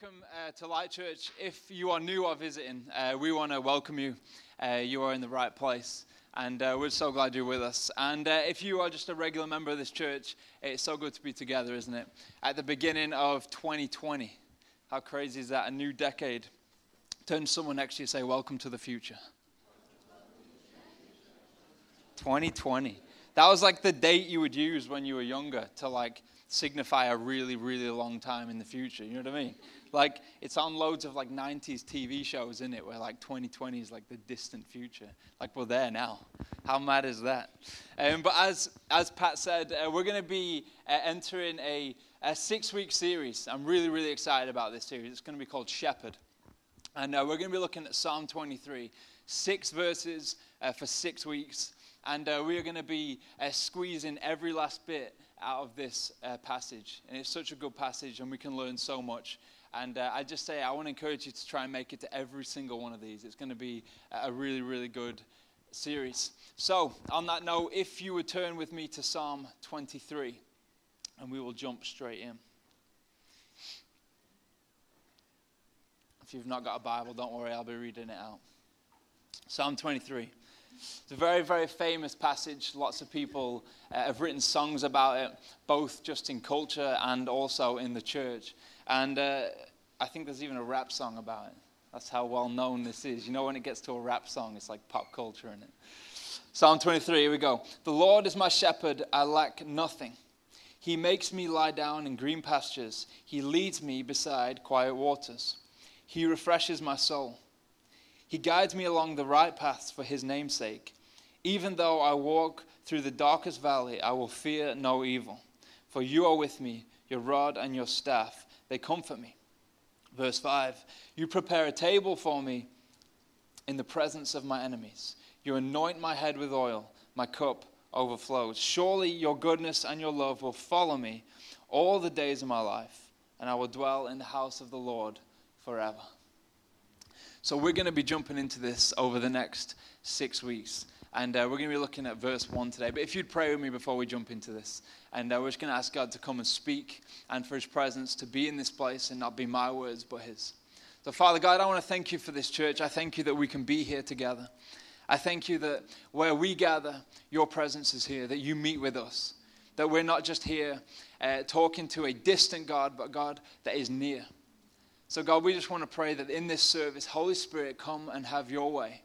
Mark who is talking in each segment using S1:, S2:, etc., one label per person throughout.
S1: welcome uh, to Light Church. If you are new or visiting, uh, we want to welcome you. Uh, you are in the right place, and uh, we're so glad you're with us. And uh, if you are just a regular member of this church, it's so good to be together, isn't it? At the beginning of 2020, how crazy is that? A new decade. Turn to someone next to you and say, Welcome to the future. 2020. That was like the date you would use when you were younger to like signify a really, really long time in the future. You know what I mean? Like, it's on loads of like 90s TV shows, in it, where like 2020 is like the distant future. Like, we're there now. How mad is that? Um, but as, as Pat said, uh, we're going to be uh, entering a, a six week series. I'm really, really excited about this series. It's going to be called Shepherd. And uh, we're going to be looking at Psalm 23, six verses uh, for six weeks. And uh, we are going to be uh, squeezing every last bit out of this uh, passage. And it's such a good passage, and we can learn so much. And uh, I just say, I want to encourage you to try and make it to every single one of these. It's going to be a really, really good series. So, on that note, if you would turn with me to Psalm 23, and we will jump straight in. If you've not got a Bible, don't worry, I'll be reading it out. Psalm 23. It's a very, very famous passage. Lots of people uh, have written songs about it, both just in culture and also in the church. And uh, I think there's even a rap song about it. That's how well known this is. You know, when it gets to a rap song, it's like pop culture in it. Psalm 23, here we go. The Lord is my shepherd, I lack nothing. He makes me lie down in green pastures, He leads me beside quiet waters. He refreshes my soul. He guides me along the right paths for his name's sake. Even though I walk through the darkest valley, I will fear no evil. For you are with me, your rod and your staff, they comfort me. Verse 5 You prepare a table for me in the presence of my enemies. You anoint my head with oil, my cup overflows. Surely your goodness and your love will follow me all the days of my life, and I will dwell in the house of the Lord forever. So we're going to be jumping into this over the next six weeks. And uh, we're going to be looking at verse 1 today. But if you'd pray with me before we jump into this. And uh, we're just going to ask God to come and speak and for his presence to be in this place and not be my words, but his. So, Father God, I want to thank you for this church. I thank you that we can be here together. I thank you that where we gather, your presence is here, that you meet with us. That we're not just here uh, talking to a distant God, but God that is near. So, God, we just want to pray that in this service, Holy Spirit, come and have your way.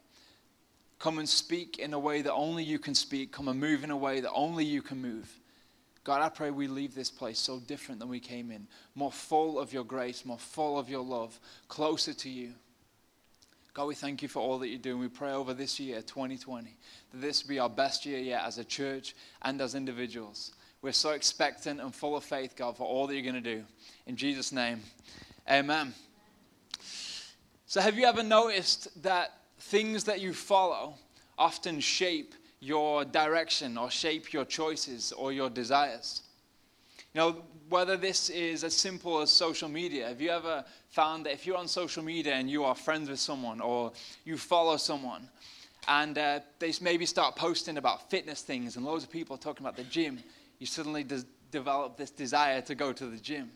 S1: Come and speak in a way that only you can speak. Come and move in a way that only you can move. God, I pray we leave this place so different than we came in, more full of your grace, more full of your love, closer to you. God, we thank you for all that you're doing. We pray over this year, 2020, that this be our best year yet as a church and as individuals. We're so expectant and full of faith, God, for all that you're going to do. In Jesus' name. Amen. So, have you ever noticed that things that you follow often shape your direction or shape your choices or your desires? You know, whether this is as simple as social media, have you ever found that if you're on social media and you are friends with someone or you follow someone and uh, they maybe start posting about fitness things and loads of people talking about the gym, you suddenly develop this desire to go to the gym?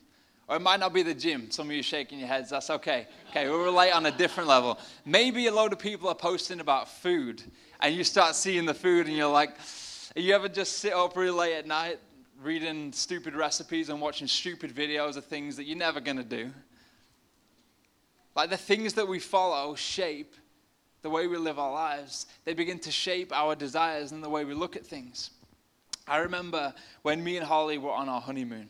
S1: Or it might not be the gym. Some of you shaking your heads. That's okay. Okay, we relate on a different level. Maybe a load of people are posting about food, and you start seeing the food, and you're like, you ever just sit up really late at night reading stupid recipes and watching stupid videos of things that you're never going to do? Like the things that we follow shape the way we live our lives. They begin to shape our desires and the way we look at things. I remember when me and Holly were on our honeymoon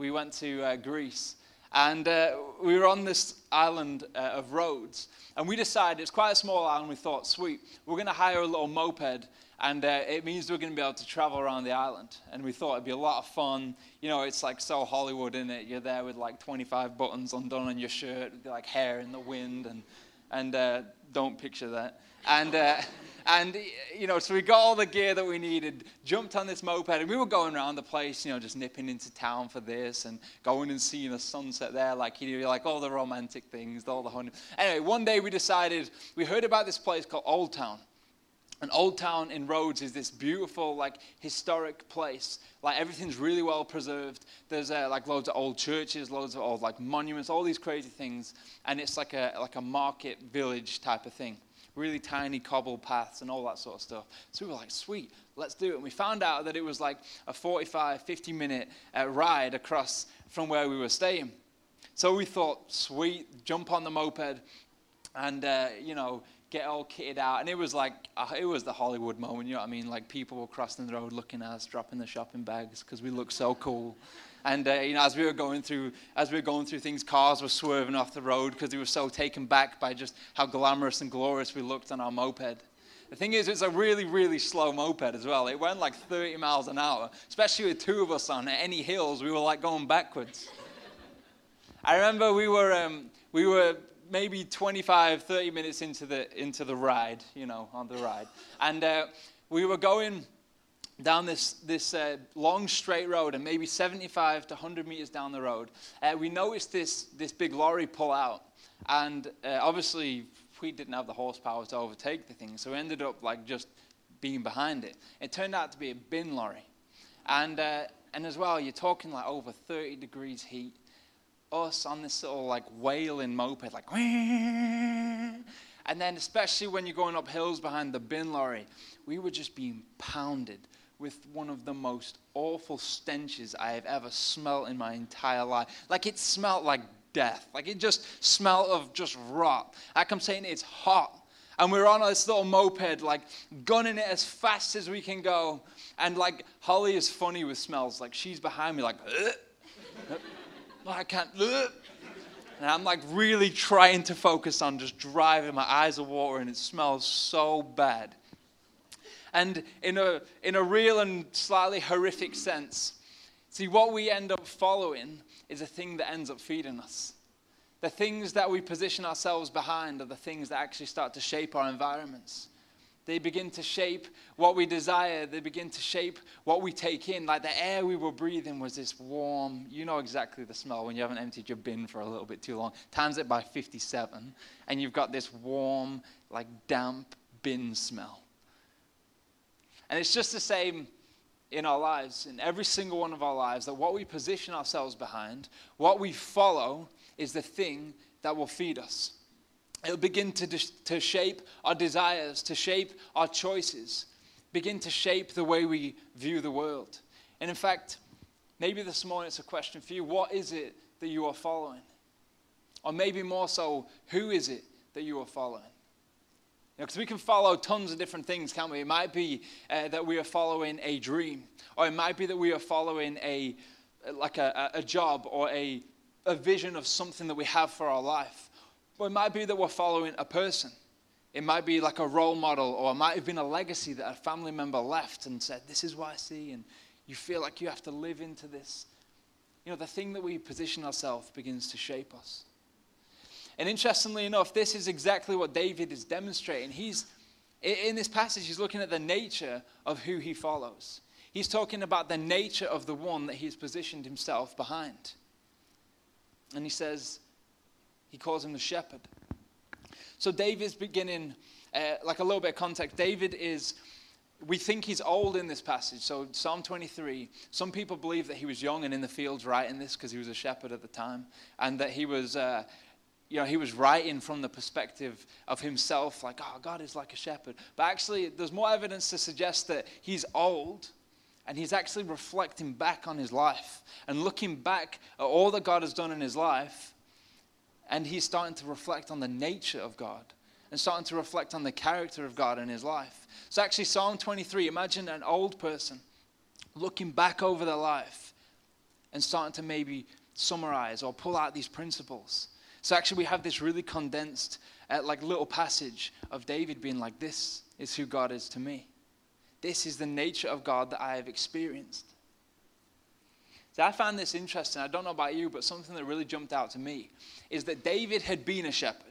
S1: we went to uh, Greece. And uh, we were on this island uh, of Rhodes. And we decided, it's quite a small island, we thought, sweet, we're going to hire a little moped. And uh, it means we're going to be able to travel around the island. And we thought it'd be a lot of fun. You know, it's like so Hollywood, in it? You're there with like 25 buttons undone on your shirt, like hair in the wind. And, and uh, don't picture that. And, uh, and, you know, so we got all the gear that we needed, jumped on this moped, and we were going around the place, you know, just nipping into town for this and going and seeing the sunset there, like, you know, like all the romantic things, all the honey. Anyway, one day we decided, we heard about this place called Old Town. And Old Town in Rhodes is this beautiful, like historic place. Like everything's really well preserved. There's uh, like loads of old churches, loads of old like monuments, all these crazy things. And it's like a like a market village type of thing. Really tiny cobbled paths and all that sort of stuff. So we were like, sweet, let's do it. And we found out that it was like a 45, 50 minute uh, ride across from where we were staying. So we thought, sweet, jump on the moped and, uh, you know, get all kitted out. And it was like, uh, it was the Hollywood moment, you know what I mean? Like people were crossing the road looking at us, dropping their shopping bags because we looked so cool. And uh, you know, as we were going through, as we were going through things, cars were swerving off the road because they were so taken back by just how glamorous and glorious we looked on our moped. The thing is, it's a really, really slow moped as well. It went like 30 miles an hour, especially with two of us on any hills. We were like going backwards. I remember we were, um, we were maybe 25, 30 minutes into the, into the ride, you know, on the ride. And uh, we were going down this, this uh, long straight road and maybe 75 to 100 meters down the road. Uh, we noticed this, this big lorry pull out. And uh, obviously, we didn't have the horsepower to overtake the thing. So we ended up like just being behind it. It turned out to be a bin lorry. And, uh, and as well, you're talking like over 30 degrees heat us on this little like wailing moped, like, and then especially when you're going up hills behind the bin lorry, we were just being pounded with one of the most awful stenches I have ever smelled in my entire life. Like it smelled like death. Like it just smelled of just rot. Like I'm saying, it's hot. And we're on this little moped, like gunning it as fast as we can go. And like Holly is funny with smells. Like she's behind me, like, I can't. And I'm like really trying to focus on just driving. My eyes are watering. It smells so bad. And in a, in a real and slightly horrific sense, see, what we end up following is a thing that ends up feeding us. The things that we position ourselves behind are the things that actually start to shape our environments. They begin to shape what we desire. They begin to shape what we take in. Like the air we were breathing was this warm, you know exactly the smell when you haven't emptied your bin for a little bit too long. Times it by 57, and you've got this warm, like damp bin smell. And it's just the same in our lives, in every single one of our lives, that what we position ourselves behind, what we follow, is the thing that will feed us. It'll begin to, to shape our desires, to shape our choices, begin to shape the way we view the world. And in fact, maybe this morning it's a question for you what is it that you are following? Or maybe more so, who is it that you are following? Because we can follow tons of different things, can't we? It might be uh, that we are following a dream, or it might be that we are following a like a, a job or a, a vision of something that we have for our life. But it might be that we're following a person. It might be like a role model, or it might have been a legacy that a family member left and said, This is what I see, and you feel like you have to live into this. You know, the thing that we position ourselves begins to shape us. And interestingly enough, this is exactly what David is demonstrating. He's, in this passage, he's looking at the nature of who he follows. He's talking about the nature of the one that he's positioned himself behind. And he says, he calls him the shepherd. So David's beginning, uh, like a little bit of context. David is, we think he's old in this passage. So Psalm 23, some people believe that he was young and in the fields writing this because he was a shepherd at the time, and that he was. Uh, you know, he was writing from the perspective of himself, like, oh, God is like a shepherd. But actually, there's more evidence to suggest that he's old and he's actually reflecting back on his life and looking back at all that God has done in his life and he's starting to reflect on the nature of God and starting to reflect on the character of God in his life. So, actually, Psalm 23 imagine an old person looking back over their life and starting to maybe summarize or pull out these principles. So, actually, we have this really condensed, uh, like, little passage of David being like, This is who God is to me. This is the nature of God that I have experienced. See, I found this interesting. I don't know about you, but something that really jumped out to me is that David had been a shepherd,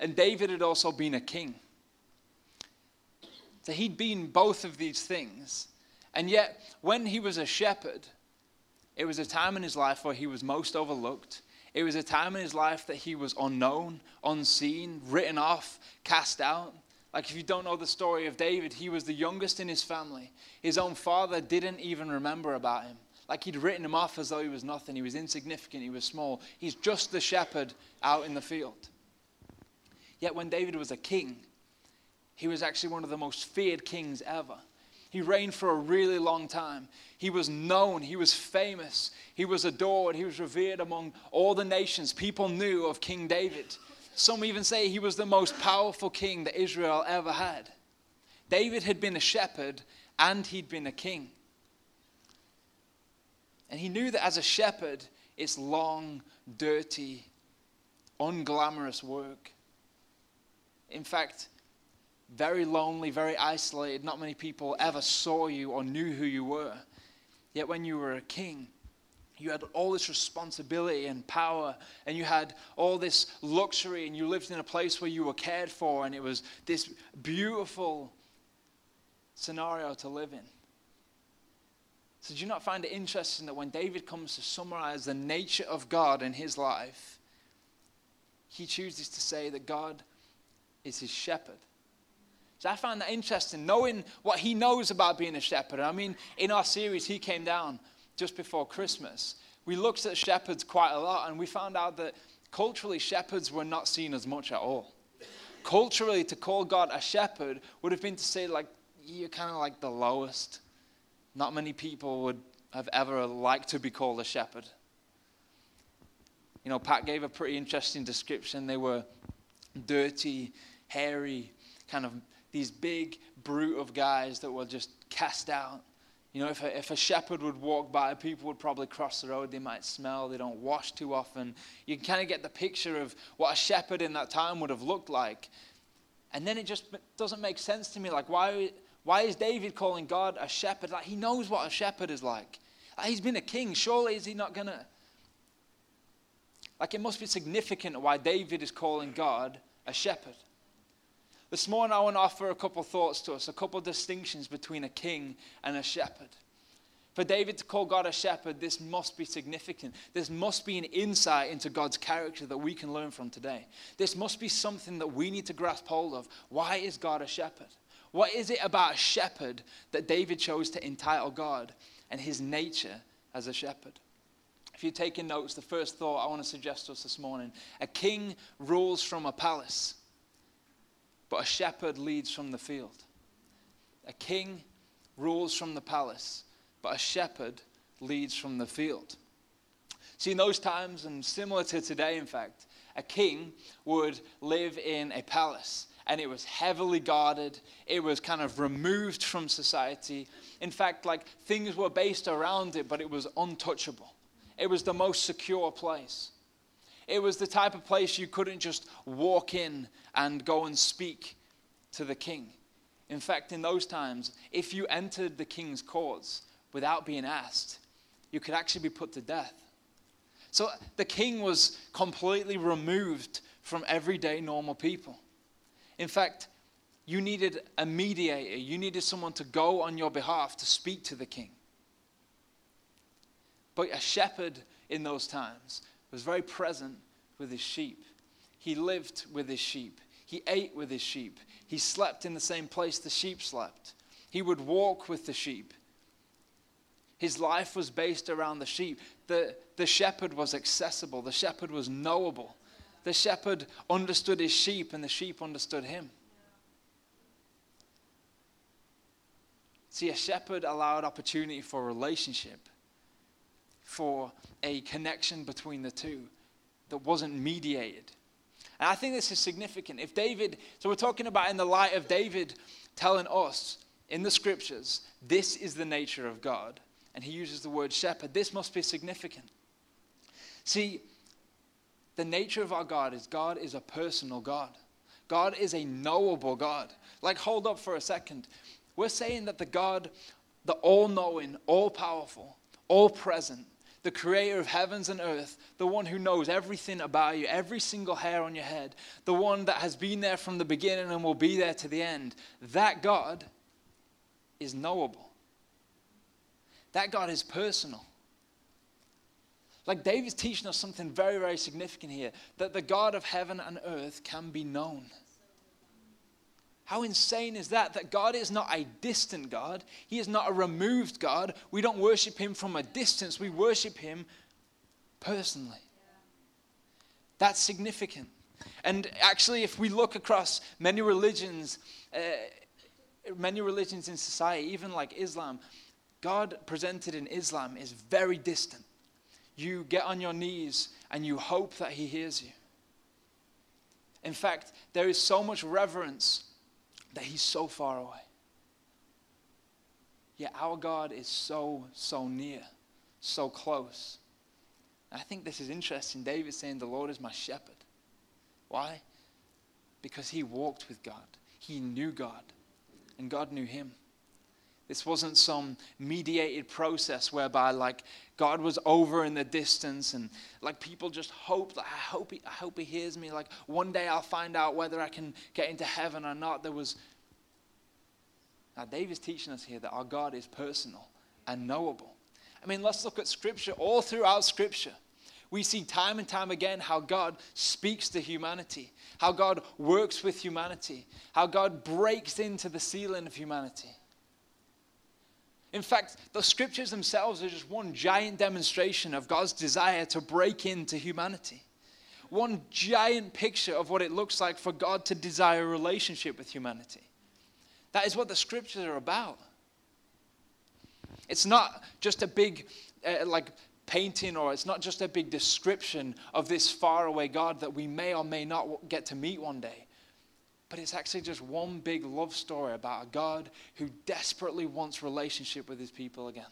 S1: and David had also been a king. So he'd been both of these things. And yet, when he was a shepherd, it was a time in his life where he was most overlooked. It was a time in his life that he was unknown, unseen, written off, cast out. Like, if you don't know the story of David, he was the youngest in his family. His own father didn't even remember about him. Like, he'd written him off as though he was nothing. He was insignificant. He was small. He's just the shepherd out in the field. Yet, when David was a king, he was actually one of the most feared kings ever. He reigned for a really long time. He was known, he was famous, he was adored, he was revered among all the nations. People knew of King David. Some even say he was the most powerful king that Israel ever had. David had been a shepherd and he'd been a king. And he knew that as a shepherd, it's long, dirty, unglamorous work. In fact, very lonely, very isolated. Not many people ever saw you or knew who you were. Yet when you were a king, you had all this responsibility and power, and you had all this luxury, and you lived in a place where you were cared for, and it was this beautiful scenario to live in. So, do you not find it interesting that when David comes to summarize the nature of God in his life, he chooses to say that God is his shepherd? So I find that interesting, knowing what he knows about being a shepherd. I mean, in our series, he came down just before Christmas, we looked at shepherds quite a lot and we found out that culturally, shepherds were not seen as much at all. Culturally, to call God a shepherd would have been to say, like, you're kind of like the lowest. Not many people would have ever liked to be called a shepherd. You know, Pat gave a pretty interesting description. They were dirty, hairy, kind of these big brute of guys that were just cast out. You know, if a, if a shepherd would walk by, people would probably cross the road. They might smell. They don't wash too often. You can kind of get the picture of what a shepherd in that time would have looked like. And then it just doesn't make sense to me. Like, why, why is David calling God a shepherd? Like, he knows what a shepherd is like. like he's been a king. Surely is he not going to. Like, it must be significant why David is calling God a shepherd. This morning, I want to offer a couple thoughts to us, a couple distinctions between a king and a shepherd. For David to call God a shepherd, this must be significant. This must be an insight into God's character that we can learn from today. This must be something that we need to grasp hold of. Why is God a shepherd? What is it about a shepherd that David chose to entitle God and his nature as a shepherd? If you're taking notes, the first thought I want to suggest to us this morning a king rules from a palace but a shepherd leads from the field. A king rules from the palace, but a shepherd leads from the field. See, in those times, and similar to today, in fact, a king would live in a palace and it was heavily guarded. It was kind of removed from society. In fact, like things were based around it, but it was untouchable. It was the most secure place. It was the type of place you couldn't just walk in and go and speak to the king. In fact, in those times, if you entered the king's courts without being asked, you could actually be put to death. So the king was completely removed from everyday normal people. In fact, you needed a mediator, you needed someone to go on your behalf to speak to the king. But a shepherd in those times was very present with his sheep. He lived with his sheep. He ate with his sheep. He slept in the same place the sheep slept. He would walk with the sheep. His life was based around the sheep. The, the shepherd was accessible, the shepherd was knowable. The shepherd understood his sheep, and the sheep understood him. See, a shepherd allowed opportunity for relationship, for a connection between the two that wasn't mediated. And I think this is significant. If David, so we're talking about in the light of David telling us in the scriptures, this is the nature of God, and he uses the word shepherd, this must be significant. See, the nature of our God is God is a personal God. God is a knowable God. Like, hold up for a second. We're saying that the God, the all knowing, all powerful, all present, the creator of heavens and earth, the one who knows everything about you, every single hair on your head, the one that has been there from the beginning and will be there to the end, that God is knowable. That God is personal. Like David's teaching us something very, very significant here that the God of heaven and earth can be known. How insane is that? That God is not a distant God. He is not a removed God. We don't worship Him from a distance, we worship Him personally. That's significant. And actually, if we look across many religions, uh, many religions in society, even like Islam, God presented in Islam is very distant. You get on your knees and you hope that He hears you. In fact, there is so much reverence that He's so far away. Yet our God is so, so near, so close. I think this is interesting. David saying, The Lord is my shepherd. Why? Because he walked with God, he knew God, and God knew him. This wasn't some mediated process whereby, like, God was over in the distance and, like, people just hoped, like, I hope, he, I hope He hears me. Like, one day I'll find out whether I can get into heaven or not. There was. Now, David's teaching us here that our God is personal and knowable. I mean, let's look at Scripture. All throughout Scripture, we see time and time again how God speaks to humanity, how God works with humanity, how God breaks into the ceiling of humanity. In fact, the scriptures themselves are just one giant demonstration of God's desire to break into humanity. One giant picture of what it looks like for God to desire a relationship with humanity. That is what the scriptures are about. It's not just a big, uh, like, painting or it's not just a big description of this faraway God that we may or may not get to meet one day. But it's actually just one big love story about a God who desperately wants relationship with his people again.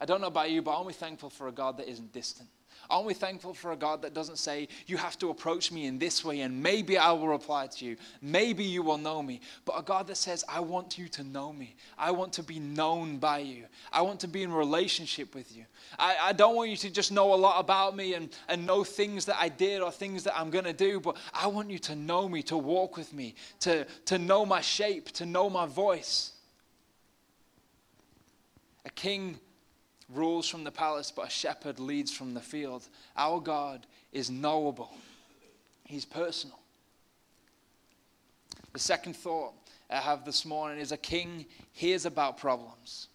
S1: I don't know about you, but aren't we thankful for a God that isn't distant? Aren't we thankful for a God that doesn't say, You have to approach me in this way and maybe I will reply to you. Maybe you will know me. But a God that says, I want you to know me. I want to be known by you. I want to be in relationship with you. I, I don't want you to just know a lot about me and, and know things that I did or things that I'm going to do, but I want you to know me, to walk with me, to, to know my shape, to know my voice. A king rules from the palace, but a shepherd leads from the field. Our God is knowable, He's personal. The second thought I have this morning is a king hears about problems,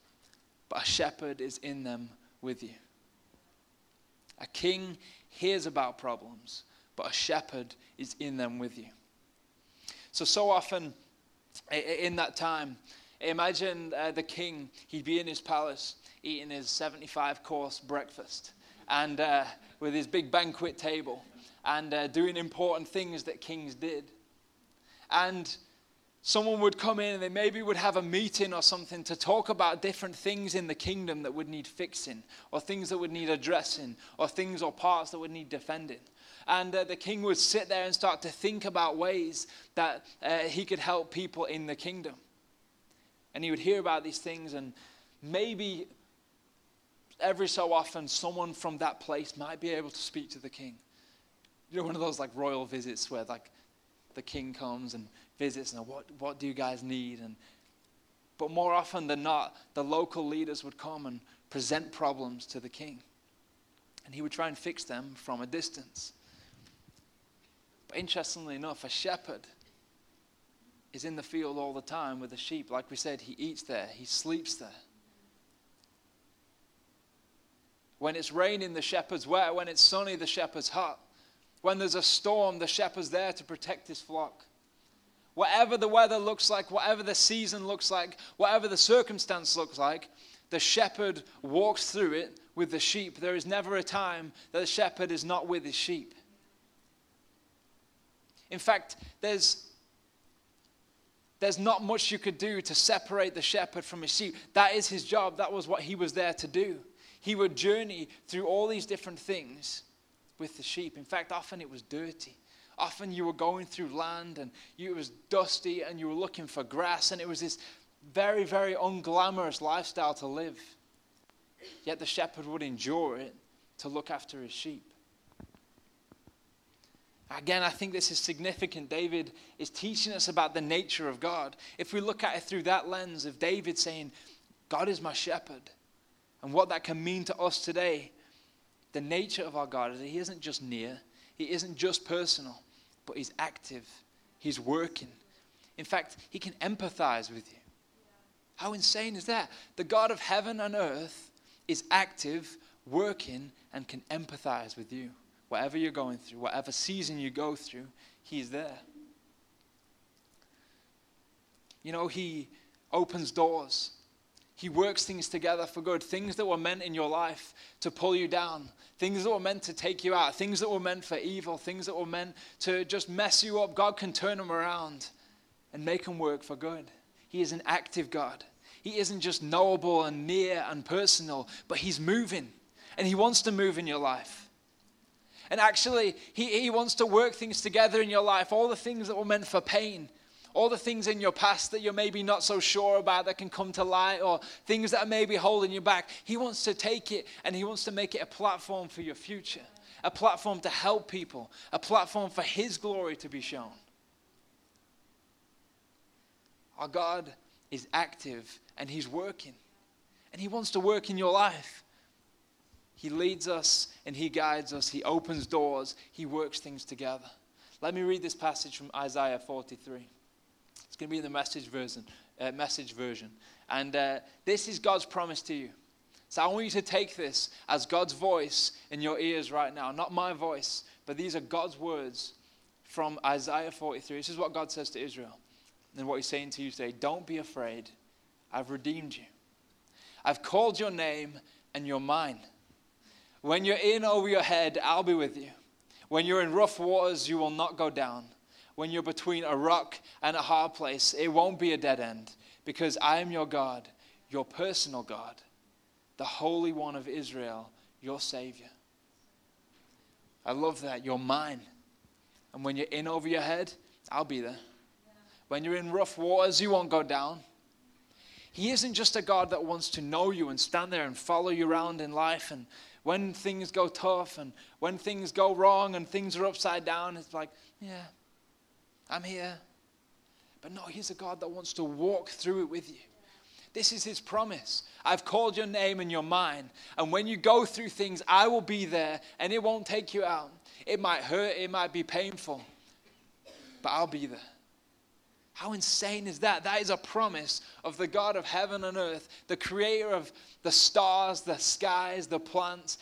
S1: but a shepherd is in them with you. A king hears about problems, but a shepherd is in them with you. So, so often in that time, imagine uh, the king, he'd be in his palace, eating his 75 course breakfast and uh, with his big banquet table and uh, doing important things that kings did. And someone would come in and they maybe would have a meeting or something to talk about different things in the kingdom that would need fixing or things that would need addressing or things or parts that would need defending. And uh, the king would sit there and start to think about ways that uh, he could help people in the kingdom. And he would hear about these things and maybe every so often someone from that place might be able to speak to the king. You know, one of those like royal visits where like the king comes and visits and what, what do you guys need? And but more often than not, the local leaders would come and present problems to the king. And he would try and fix them from a distance. But interestingly enough, a shepherd is in the field all the time with the sheep. Like we said, he eats there, he sleeps there. When it's raining, the shepherd's where. When it's sunny, the shepherd's hut. When there's a storm, the shepherd's there to protect his flock. Whatever the weather looks like, whatever the season looks like, whatever the circumstance looks like, the shepherd walks through it with the sheep. There is never a time that the shepherd is not with his sheep. In fact, there's, there's not much you could do to separate the shepherd from his sheep. That is his job. That was what he was there to do he would journey through all these different things with the sheep. In fact, often it was dirty. Often you were going through land and it was dusty and you were looking for grass, and it was this very, very unglamorous lifestyle to live. Yet the shepherd would endure it to look after his sheep. Again, I think this is significant. David is teaching us about the nature of God. If we look at it through that lens of David saying, God is my shepherd, and what that can mean to us today. The nature of our God is that He isn't just near, He isn't just personal, but He's active, He's working. In fact, He can empathize with you. How insane is that? The God of heaven and earth is active, working, and can empathize with you. Whatever you're going through, whatever season you go through, He's there. You know, He opens doors. He works things together for good. Things that were meant in your life to pull you down, things that were meant to take you out, things that were meant for evil, things that were meant to just mess you up. God can turn them around and make them work for good. He is an active God. He isn't just knowable and near and personal, but He's moving. And He wants to move in your life. And actually, he, he wants to work things together in your life, all the things that were meant for pain, all the things in your past that you're maybe not so sure about that can come to light, or things that are maybe holding you back. He wants to take it and He wants to make it a platform for your future, a platform to help people, a platform for His glory to be shown. Our God is active and He's working, and He wants to work in your life. He leads us and He guides us. He opens doors. He works things together. Let me read this passage from Isaiah 43. It's going to be in the message version. Uh, message version. And uh, this is God's promise to you. So I want you to take this as God's voice in your ears right now. Not my voice, but these are God's words from Isaiah 43. This is what God says to Israel. And what He's saying to you today Don't be afraid. I've redeemed you. I've called your name and you're mine. When you're in over your head, I'll be with you. When you're in rough waters, you will not go down. When you're between a rock and a hard place, it won't be a dead end because I am your God, your personal God, the Holy One of Israel, your Savior. I love that. You're mine. And when you're in over your head, I'll be there. When you're in rough waters, you won't go down. He isn't just a God that wants to know you and stand there and follow you around in life and when things go tough and when things go wrong and things are upside down, it's like, yeah, I'm here. But no, He's a God that wants to walk through it with you. This is His promise. I've called your name and you're mine. And when you go through things, I will be there and it won't take you out. It might hurt, it might be painful, but I'll be there. How insane is that? That is a promise of the God of heaven and earth, the creator of the stars, the skies, the plants,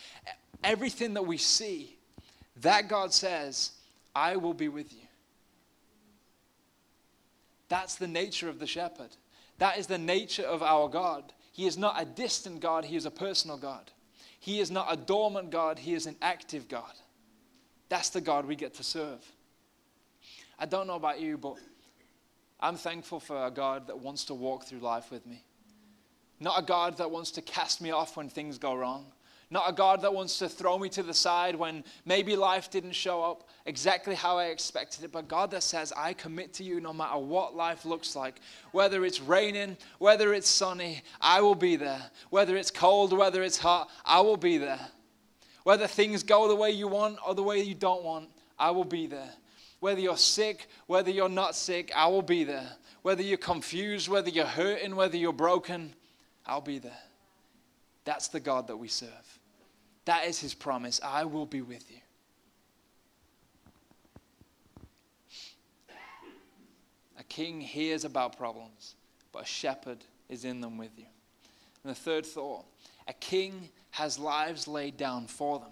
S1: everything that we see. That God says, I will be with you. That's the nature of the shepherd. That is the nature of our God. He is not a distant God, He is a personal God. He is not a dormant God, He is an active God. That's the God we get to serve. I don't know about you, but I'm thankful for a God that wants to walk through life with me. Not a God that wants to cast me off when things go wrong. Not a God that wants to throw me to the side when maybe life didn't show up exactly how I expected it, but God that says, I commit to you no matter what life looks like. Whether it's raining, whether it's sunny, I will be there. Whether it's cold, whether it's hot, I will be there. Whether things go the way you want or the way you don't want, I will be there. Whether you're sick, whether you're not sick, I will be there. Whether you're confused, whether you're hurting, whether you're broken, I'll be there. That's the God that we serve. That is his promise. I will be with you. A king hears about problems, but a shepherd is in them with you. And the third thought a king has lives laid down for them,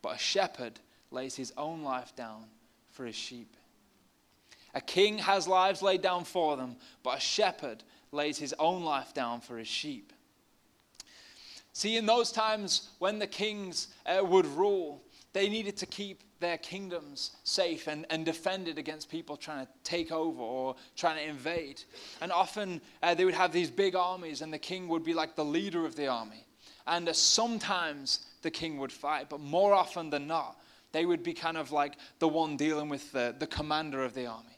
S1: but a shepherd lays his own life down for his sheep. A king has lives laid down for them, but a shepherd lays his own life down for his sheep. See, in those times when the kings uh, would rule, they needed to keep their kingdoms safe and, and defended against people trying to take over or trying to invade. And often uh, they would have these big armies, and the king would be like the leader of the army. And uh, sometimes the king would fight, but more often than not, they would be kind of like the one dealing with the, the commander of the army.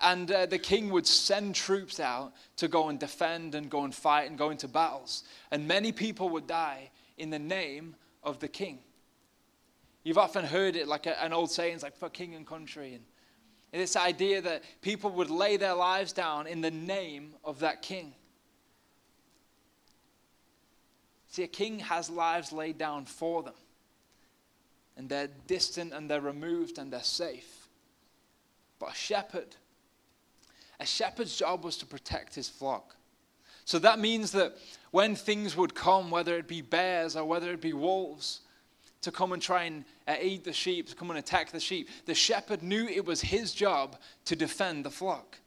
S1: And uh, the king would send troops out to go and defend and go and fight and go into battles. And many people would die in the name of the king. You've often heard it like a, an old saying, it's like for king and country. And this idea that people would lay their lives down in the name of that king. See, a king has lives laid down for them and they're distant and they're removed and they're safe. but a shepherd. A shepherd's job was to protect his flock. So that means that when things would come, whether it be bears or whether it be wolves, to come and try and aid the sheep, to come and attack the sheep, the shepherd knew it was his job to defend the flock,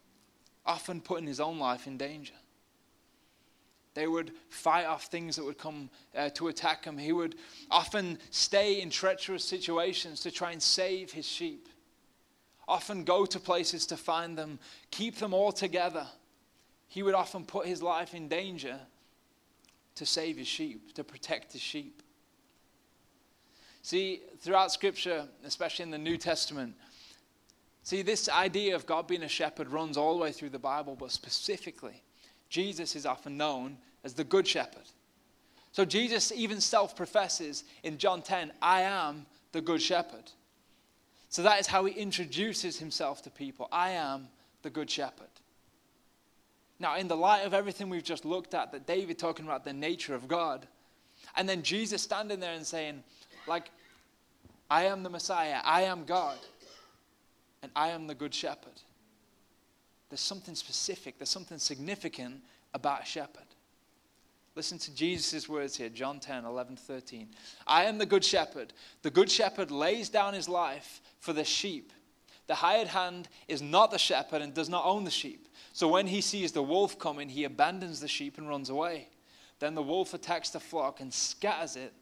S1: often putting his own life in danger. They would fight off things that would come uh, to attack him. He would often stay in treacherous situations to try and save his sheep. Often go to places to find them, keep them all together. He would often put his life in danger to save his sheep, to protect his sheep. See, throughout Scripture, especially in the New Testament, see, this idea of God being a shepherd runs all the way through the Bible, but specifically, Jesus is often known as the Good Shepherd. So Jesus even self professes in John 10, I am the Good Shepherd. So that is how he introduces himself to people. I am the Good Shepherd. Now, in the light of everything we've just looked at, that David talking about the nature of God, and then Jesus standing there and saying, like, I am the Messiah, I am God, and I am the Good Shepherd there's something specific, there's something significant about a shepherd. Listen to Jesus' words here, John 10, 11, 13. I am the good shepherd. The good shepherd lays down his life for the sheep. The hired hand is not the shepherd and does not own the sheep. So when he sees the wolf coming, he abandons the sheep and runs away. Then the wolf attacks the flock and scatters it.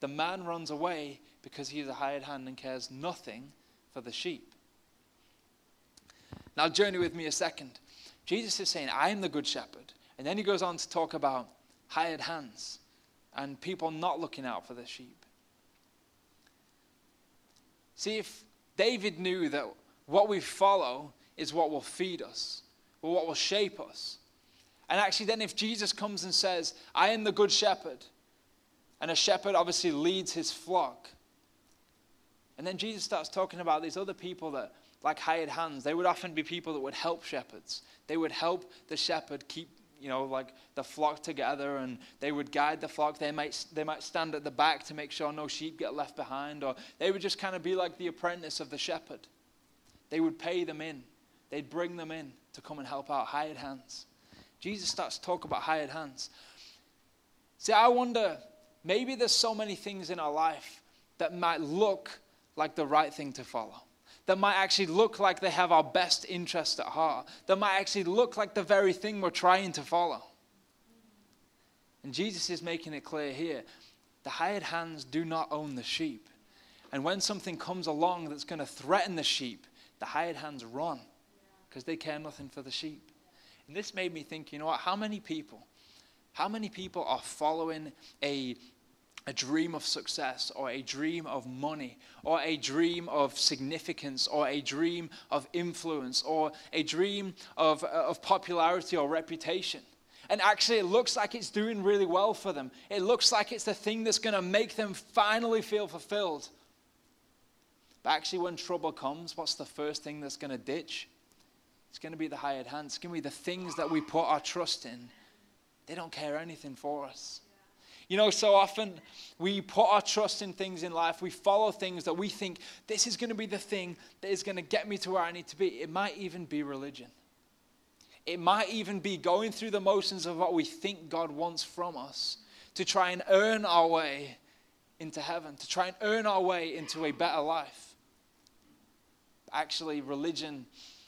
S1: The man runs away because he is a hired hand and cares nothing for the sheep. Now, journey with me a second. Jesus is saying, I am the good shepherd. And then he goes on to talk about hired hands and people not looking out for the sheep. See, if David knew that what we follow is what will feed us, or what will shape us. And actually, then if Jesus comes and says, I am the good shepherd, and a shepherd obviously leads his flock, and then Jesus starts talking about these other people that like hired hands. They would often be people that would help shepherds. They would help the shepherd keep, you know, like the flock together and they would guide the flock. They might, they might stand at the back to make sure no sheep get left behind, or they would just kind of be like the apprentice of the shepherd. They would pay them in, they'd bring them in to come and help out, hired hands. Jesus starts to talk about hired hands. See, I wonder, maybe there's so many things in our life that might look like the right thing to follow that might actually look like they have our best interest at heart, that might actually look like the very thing we're trying to follow. And Jesus is making it clear here the hired hands do not own the sheep. And when something comes along that's going to threaten the sheep, the hired hands run because they care nothing for the sheep. And this made me think, you know what? How many people, how many people are following a a dream of success or a dream of money or a dream of significance or a dream of influence or a dream of, uh, of popularity or reputation. And actually, it looks like it's doing really well for them. It looks like it's the thing that's going to make them finally feel fulfilled. But actually, when trouble comes, what's the first thing that's going to ditch? It's going to be the hired hand. It's going to be the things that we put our trust in. They don't care anything for us. You know, so often we put our trust in things in life. We follow things that we think this is going to be the thing that is going to get me to where I need to be. It might even be religion. It might even be going through the motions of what we think God wants from us to try and earn our way into heaven, to try and earn our way into a better life. Actually, religion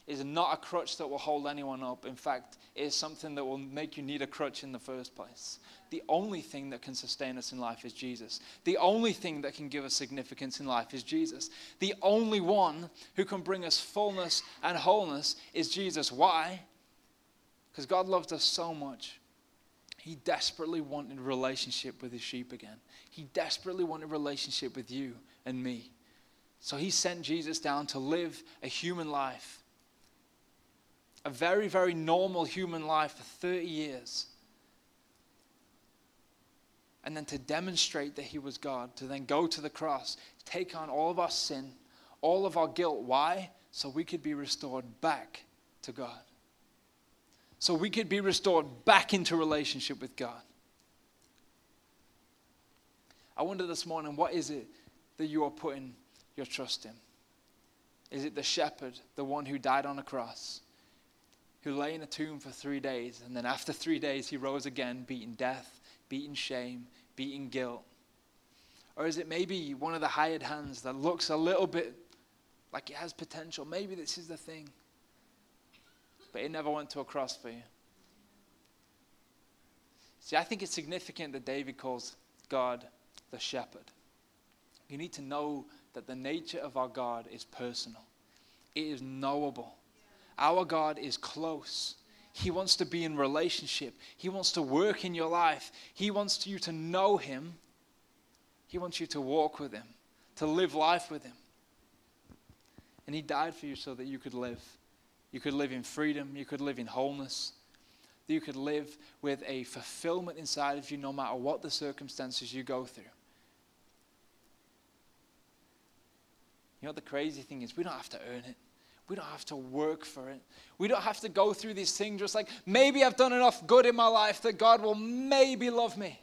S1: is not a crutch that will hold anyone up. In fact, it is something that will make you need a crutch in the first place. The only thing that can sustain us in life is Jesus. The only thing that can give us significance in life is Jesus. The only one who can bring us fullness and wholeness is Jesus. Why? Because God loved us so much. He desperately wanted relationship with his sheep again. He desperately wanted relationship with you and me. So he sent Jesus down to live a human life a very, very normal human life for 30 years. And then to demonstrate that he was God, to then go to the cross, take on all of our sin, all of our guilt. Why? So we could be restored back to God. So we could be restored back into relationship with God. I wonder this morning, what is it that you are putting your trust in? Is it the shepherd, the one who died on a cross, who lay in a tomb for three days, and then after three days he rose again, beating death, beating shame, beating guilt? Or is it maybe one of the hired hands that looks a little bit like it has potential? Maybe this is the thing. But it never went to a cross for you. See, I think it's significant that David calls God the shepherd. You need to know that the nature of our God is personal, it is knowable. Our God is close. He wants to be in relationship. He wants to work in your life. He wants you to know Him. He wants you to walk with Him, to live life with Him. And He died for you so that you could live. You could live in freedom. You could live in wholeness. You could live with a fulfillment inside of you no matter what the circumstances you go through. You know, what the crazy thing is, we don't have to earn it. We don't have to work for it. We don't have to go through these things just like, maybe I've done enough good in my life that God will maybe love me.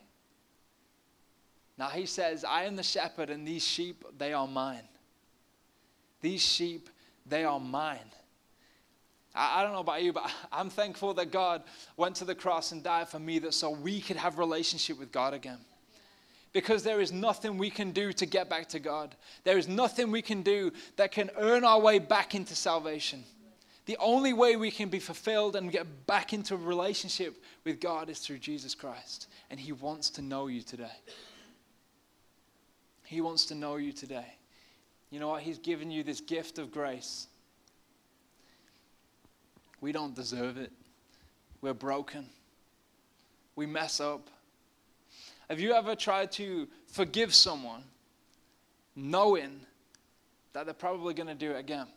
S1: Now he says, I am the shepherd, and these sheep, they are mine. These sheep, they are mine. I, I don't know about you, but I'm thankful that God went to the cross and died for me that so we could have relationship with God again because there is nothing we can do to get back to God. There is nothing we can do that can earn our way back into salvation. The only way we can be fulfilled and get back into a relationship with God is through Jesus Christ. And He wants to know you today. He wants to know you today. You know what? He's given you this gift of grace. We don't deserve it. We're broken. We mess up. Have you ever tried to forgive someone knowing that they're probably going to do it again?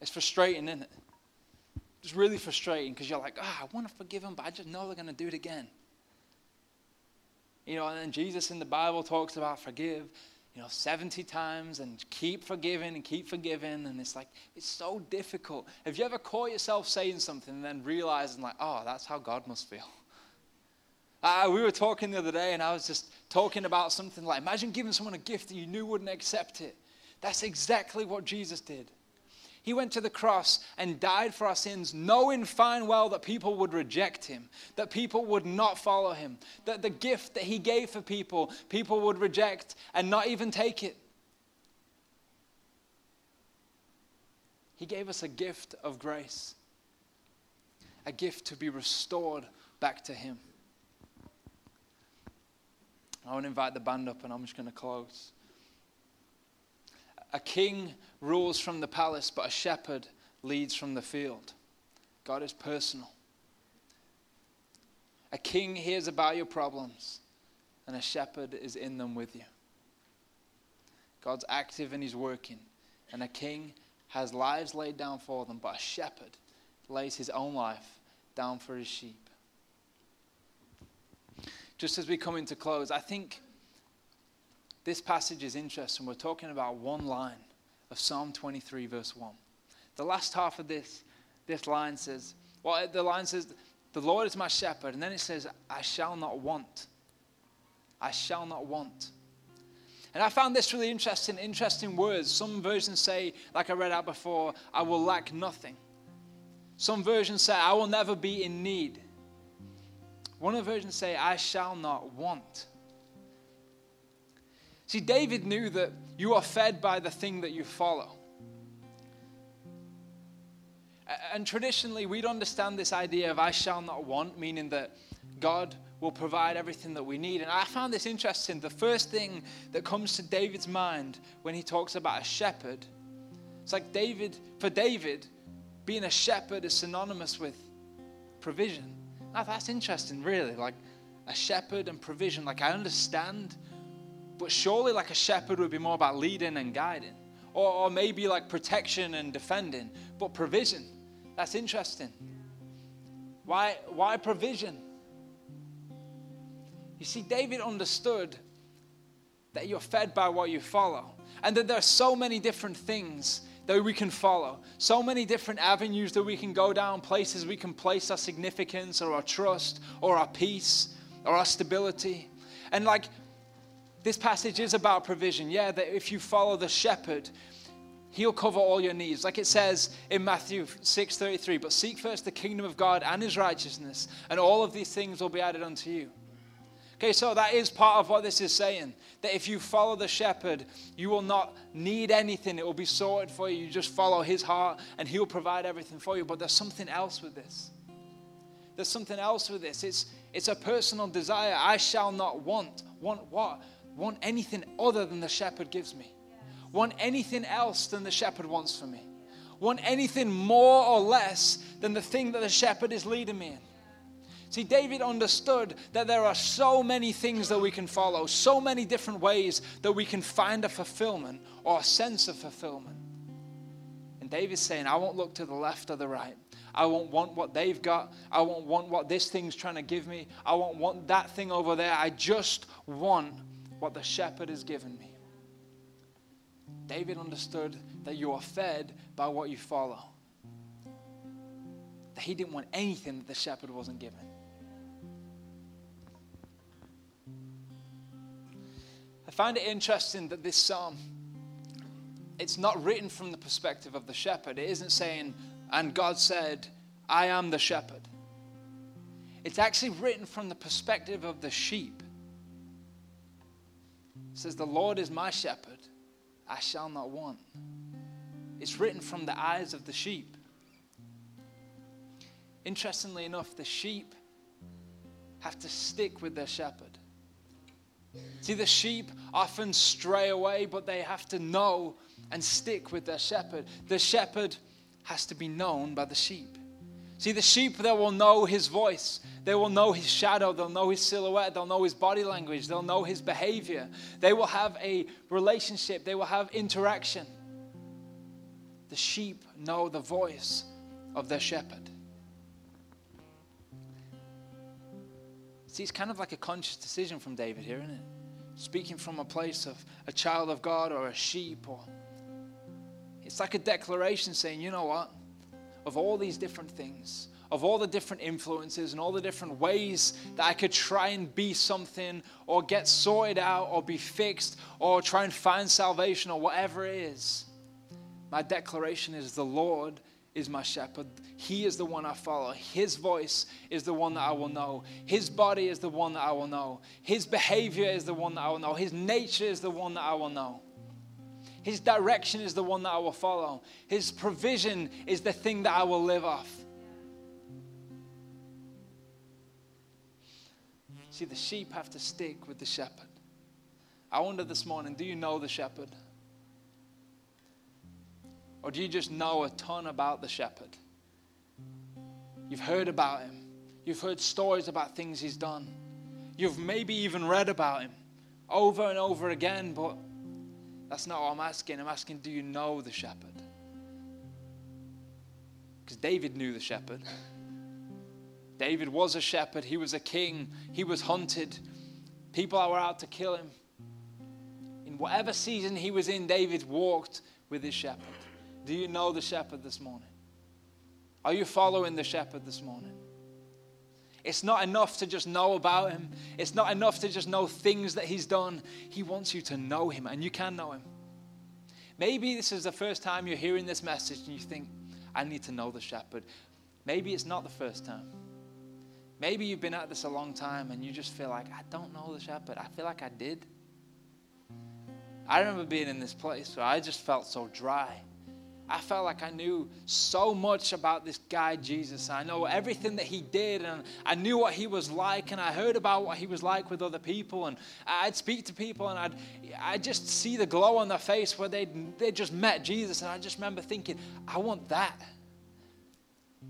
S1: It's frustrating, isn't it? It's really frustrating because you're like, ah, oh, I want to forgive them, but I just know they're going to do it again. You know, and then Jesus in the Bible talks about forgive, you know, 70 times and keep forgiving and keep forgiving. And it's like, it's so difficult. Have you ever caught yourself saying something and then realizing, like, oh, that's how God must feel? Uh, we were talking the other day, and I was just talking about something like imagine giving someone a gift that you knew wouldn't accept it. That's exactly what Jesus did. He went to the cross and died for our sins, knowing fine well that people would reject him, that people would not follow him, that the gift that he gave for people, people would reject and not even take it. He gave us a gift of grace, a gift to be restored back to him. I want to invite the band up and I'm just going to close. A king rules from the palace, but a shepherd leads from the field. God is personal. A king hears about your problems, and a shepherd is in them with you. God's active and he's working, and a king has lives laid down for them, but a shepherd lays his own life down for his sheep just as we come into close, I think this passage is interesting. We're talking about one line of Psalm 23, verse 1. The last half of this, this line says, well, uh, the line says, The Lord is my shepherd. And then it says, I shall not want. I shall not want. And I found this really interesting, interesting words. Some versions say, like I read out before, I will lack nothing. Some versions say, I will never be in need. One of the versions say, I shall not want. See, David knew that you are fed by the thing that you follow. And traditionally, we'd understand this idea of I shall not want, meaning that God will provide everything that we need. And I found this interesting. The first thing that comes to David's mind when he talks about a shepherd, it's like David, for David, being a shepherd is synonymous with provision. Now, that's interesting, really. Like a shepherd and provision. Like, I understand, but surely, like a shepherd would be more about leading and guiding, or, or maybe like protection and defending, but provision. That's interesting. Why, why provision? You see, David understood that you're fed by what you follow, and that there are so many different things that we can follow. So many different avenues that we can go down, places we can place our significance or our trust or our peace or our stability. And like this passage is about provision. Yeah, that if you follow the shepherd, He'll cover all your needs. Like it says in Matthew 6:33, but seek first the kingdom of God and his righteousness, and all of these things will be added unto you. Okay, so that is part of what this is saying. That if you follow the shepherd, you will not need anything. It will be sorted for you. You just follow his heart and he'll provide everything for you. But there's something else with this. There's something else with this. It's, it's a personal desire. I shall not want. Want what? Want anything other than the shepherd gives me. Want anything else than the shepherd wants for me. Want anything more or less than the thing that the shepherd is leading me in. See, David understood that there are so many things that we can follow, so many different ways that we can find a fulfillment or a sense of fulfillment. And David's saying, I won't look to the left or the right. I won't want what they've got. I won't want what this thing's trying to give me. I won't want that thing over there. I just want what the shepherd has given me. David understood that you are fed by what you follow. That he didn't want anything that the shepherd wasn't given. Find it interesting that this psalm, it's not written from the perspective of the shepherd. It isn't saying, and God said, I am the shepherd. It's actually written from the perspective of the sheep. It says, The Lord is my shepherd, I shall not want. It's written from the eyes of the sheep. Interestingly enough, the sheep have to stick with their shepherd. See, the sheep often stray away, but they have to know and stick with their shepherd. The shepherd has to be known by the sheep. See, the sheep, they will know his voice. They will know his shadow. They'll know his silhouette. They'll know his body language. They'll know his behavior. They will have a relationship. They will have interaction. The sheep know the voice of their shepherd. See, it's kind of like a conscious decision from David here, isn't it? Speaking from a place of a child of God or a sheep, or it's like a declaration saying, you know what? Of all these different things, of all the different influences and all the different ways that I could try and be something or get sorted out or be fixed or try and find salvation or whatever it is, my declaration is the Lord is my shepherd. He is the one I follow. His voice is the one that I will know. His body is the one that I will know. His behavior is the one that I will know. His nature is the one that I will know. His direction is the one that I will follow. His provision is the thing that I will live off. See, the sheep have to stick with the shepherd. I wonder this morning do you know the shepherd? Or do you just know a ton about the shepherd? You've heard about him. You've heard stories about things he's done. You've maybe even read about him over and over again, but that's not what I'm asking. I'm asking, do you know the shepherd? Because David knew the shepherd. David was a shepherd, he was a king, he was hunted. People were out to kill him. In whatever season he was in, David walked with his shepherd. Do you know the shepherd this morning? Are you following the shepherd this morning? It's not enough to just know about him. It's not enough to just know things that he's done. He wants you to know him, and you can know him. Maybe this is the first time you're hearing this message and you think, I need to know the shepherd. Maybe it's not the first time. Maybe you've been at this a long time and you just feel like, I don't know the shepherd. I feel like I did. I remember being in this place where I just felt so dry. I felt like I knew so much about this guy, Jesus. I know everything that he did, and I knew what he was like, and I heard about what he was like with other people. And I'd speak to people, and I'd, I'd just see the glow on their face where they'd, they just met Jesus. And I just remember thinking, I want that.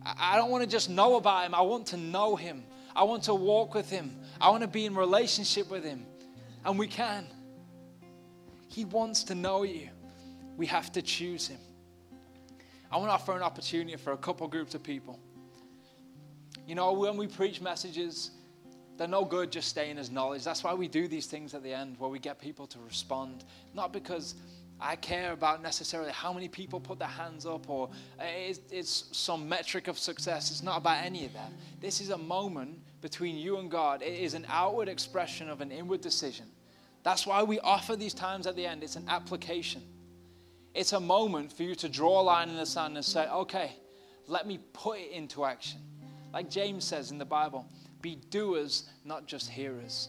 S1: I don't want to just know about him, I want to know him. I want to walk with him. I want to be in relationship with him. And we can. He wants to know you. We have to choose him. I want to offer an opportunity for a couple groups of people. You know, when we preach messages, they're no good just staying as knowledge. That's why we do these things at the end where we get people to respond. Not because I care about necessarily how many people put their hands up or eh, it's, it's, some metric of success. It's not about any of that. This is a moment between you and God. It is an outward expression of an inward decision. That's why we offer these times at the end. It's an application. It's a moment for you to draw a line in the sand and say, okay, let me put it into action. Like James says in the Bible, be doers, not just hearers.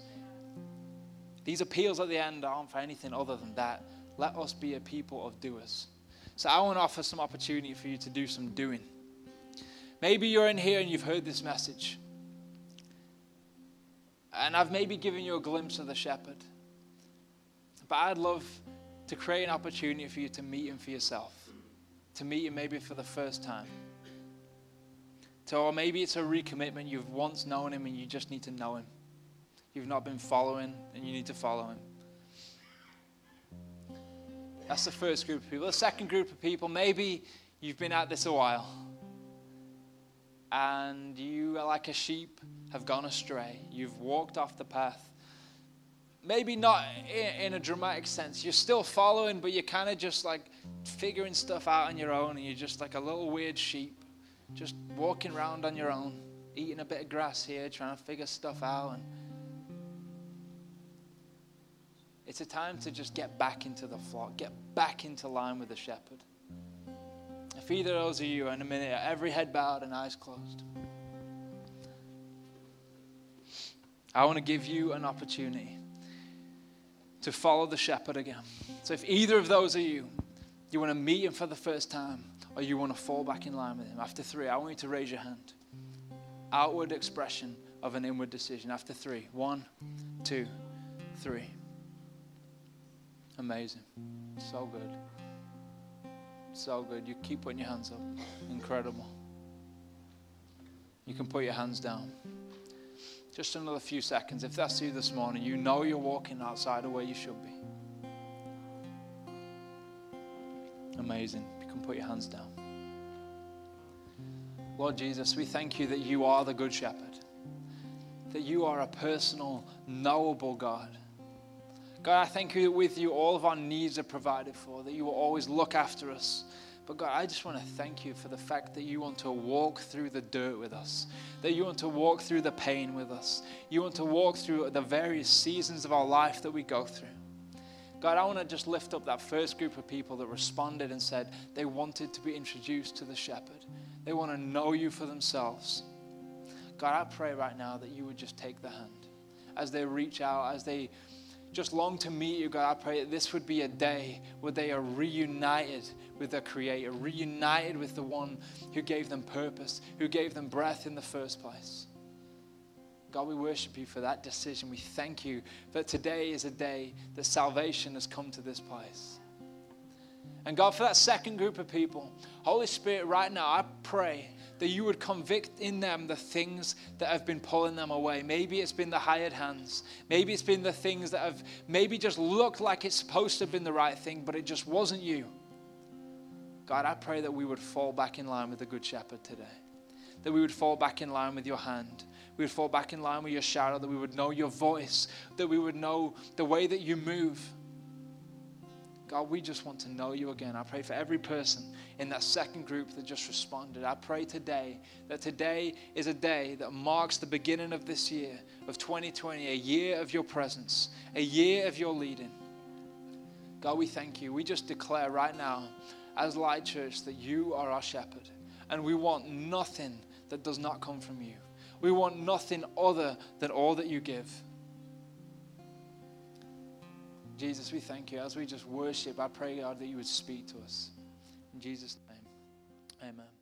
S1: These appeals at the end aren't for anything other than that. Let us be a people of doers. So I want to offer some opportunity for you to do some doing. Maybe you're in here and you've heard this message. And I've maybe given you a glimpse of the shepherd. But I'd love to create an opportunity for you to meet him for yourself, to meet him maybe for the first time. So, or maybe it's a recommitment. You've once known him and you just need to know him. You've not been following and you need to follow him. That's the first group of people. The second group of people, maybe you've been at this a while and you, like a sheep, have gone astray. You've walked off the path. Maybe not in, a dramatic sense. You're still following, but you're kind of just like figuring stuff out on your own, and you're just like a little weird sheep, just walking around on your own, eating a bit of grass here, trying to figure stuff out. And it's a time to just get back into the flock, get back into line with the shepherd. If either of those of you are in a minute, every head bowed and eyes closed. I want to give you an opportunity to follow the shepherd again. So if either of those are you, you want to meet him for the first time, or you want to fall back in line with him, after three, I want you to raise your hand. Outward expression of an inward decision. After three, one, two, three. Amazing. So good. So good. You keep putting your hands up. Incredible. You can put your hands down. Just another few seconds. If that's you this morning, you know you're walking outside of where you should be. Amazing. You can put your hands down. Lord Jesus, we thank you that you are the Good Shepherd, that you are a personal, knowable God. God, I thank you that with you all of our needs are provided for, that you will always look after us. But God, I just want to thank you for the fact that you want to walk through the dirt with us, that you want to walk through the pain with us, you want to walk through the various seasons of our life that we go through. God, I want to just lift up that first group of people that responded and said they wanted to be introduced to the shepherd. They want to know you for themselves. God, I pray right now that you would just take the hand as they reach out, as they just long to meet you, God. I pray that this would be a day where they are reunited with their Creator, reunited with the one who gave them purpose, who gave them breath in the first place. God, we worship you for that decision. We thank you that today is a day that salvation has come to this place. And God, for that second group of people, Holy Spirit, right now, I pray that you would convict in them the things that have been pulling them away. Maybe it's been the hired hands. Maybe it's been the things that have maybe just looked like it's supposed to have been the right thing, but it just wasn't you. God, I pray that we would fall back in line with the Good Shepherd today. That we would fall back in line with your hand. We would fall back in line with your shadow. That we would know your voice. That we would know the way that you move God, we just want to know you again. I pray for every person in that second group that just responded. I pray today that today is a day that marks the beginning of this year, of 2020, a year of your presence, a year of your leading. God, we thank you. We just declare right now, as Light Church, that you are our shepherd. And we want nothing that does not come from you. We want nothing other than all that you give. Jesus, we thank you. As we just worship, I pray, God, that you would speak to us. In Jesus' name, amen.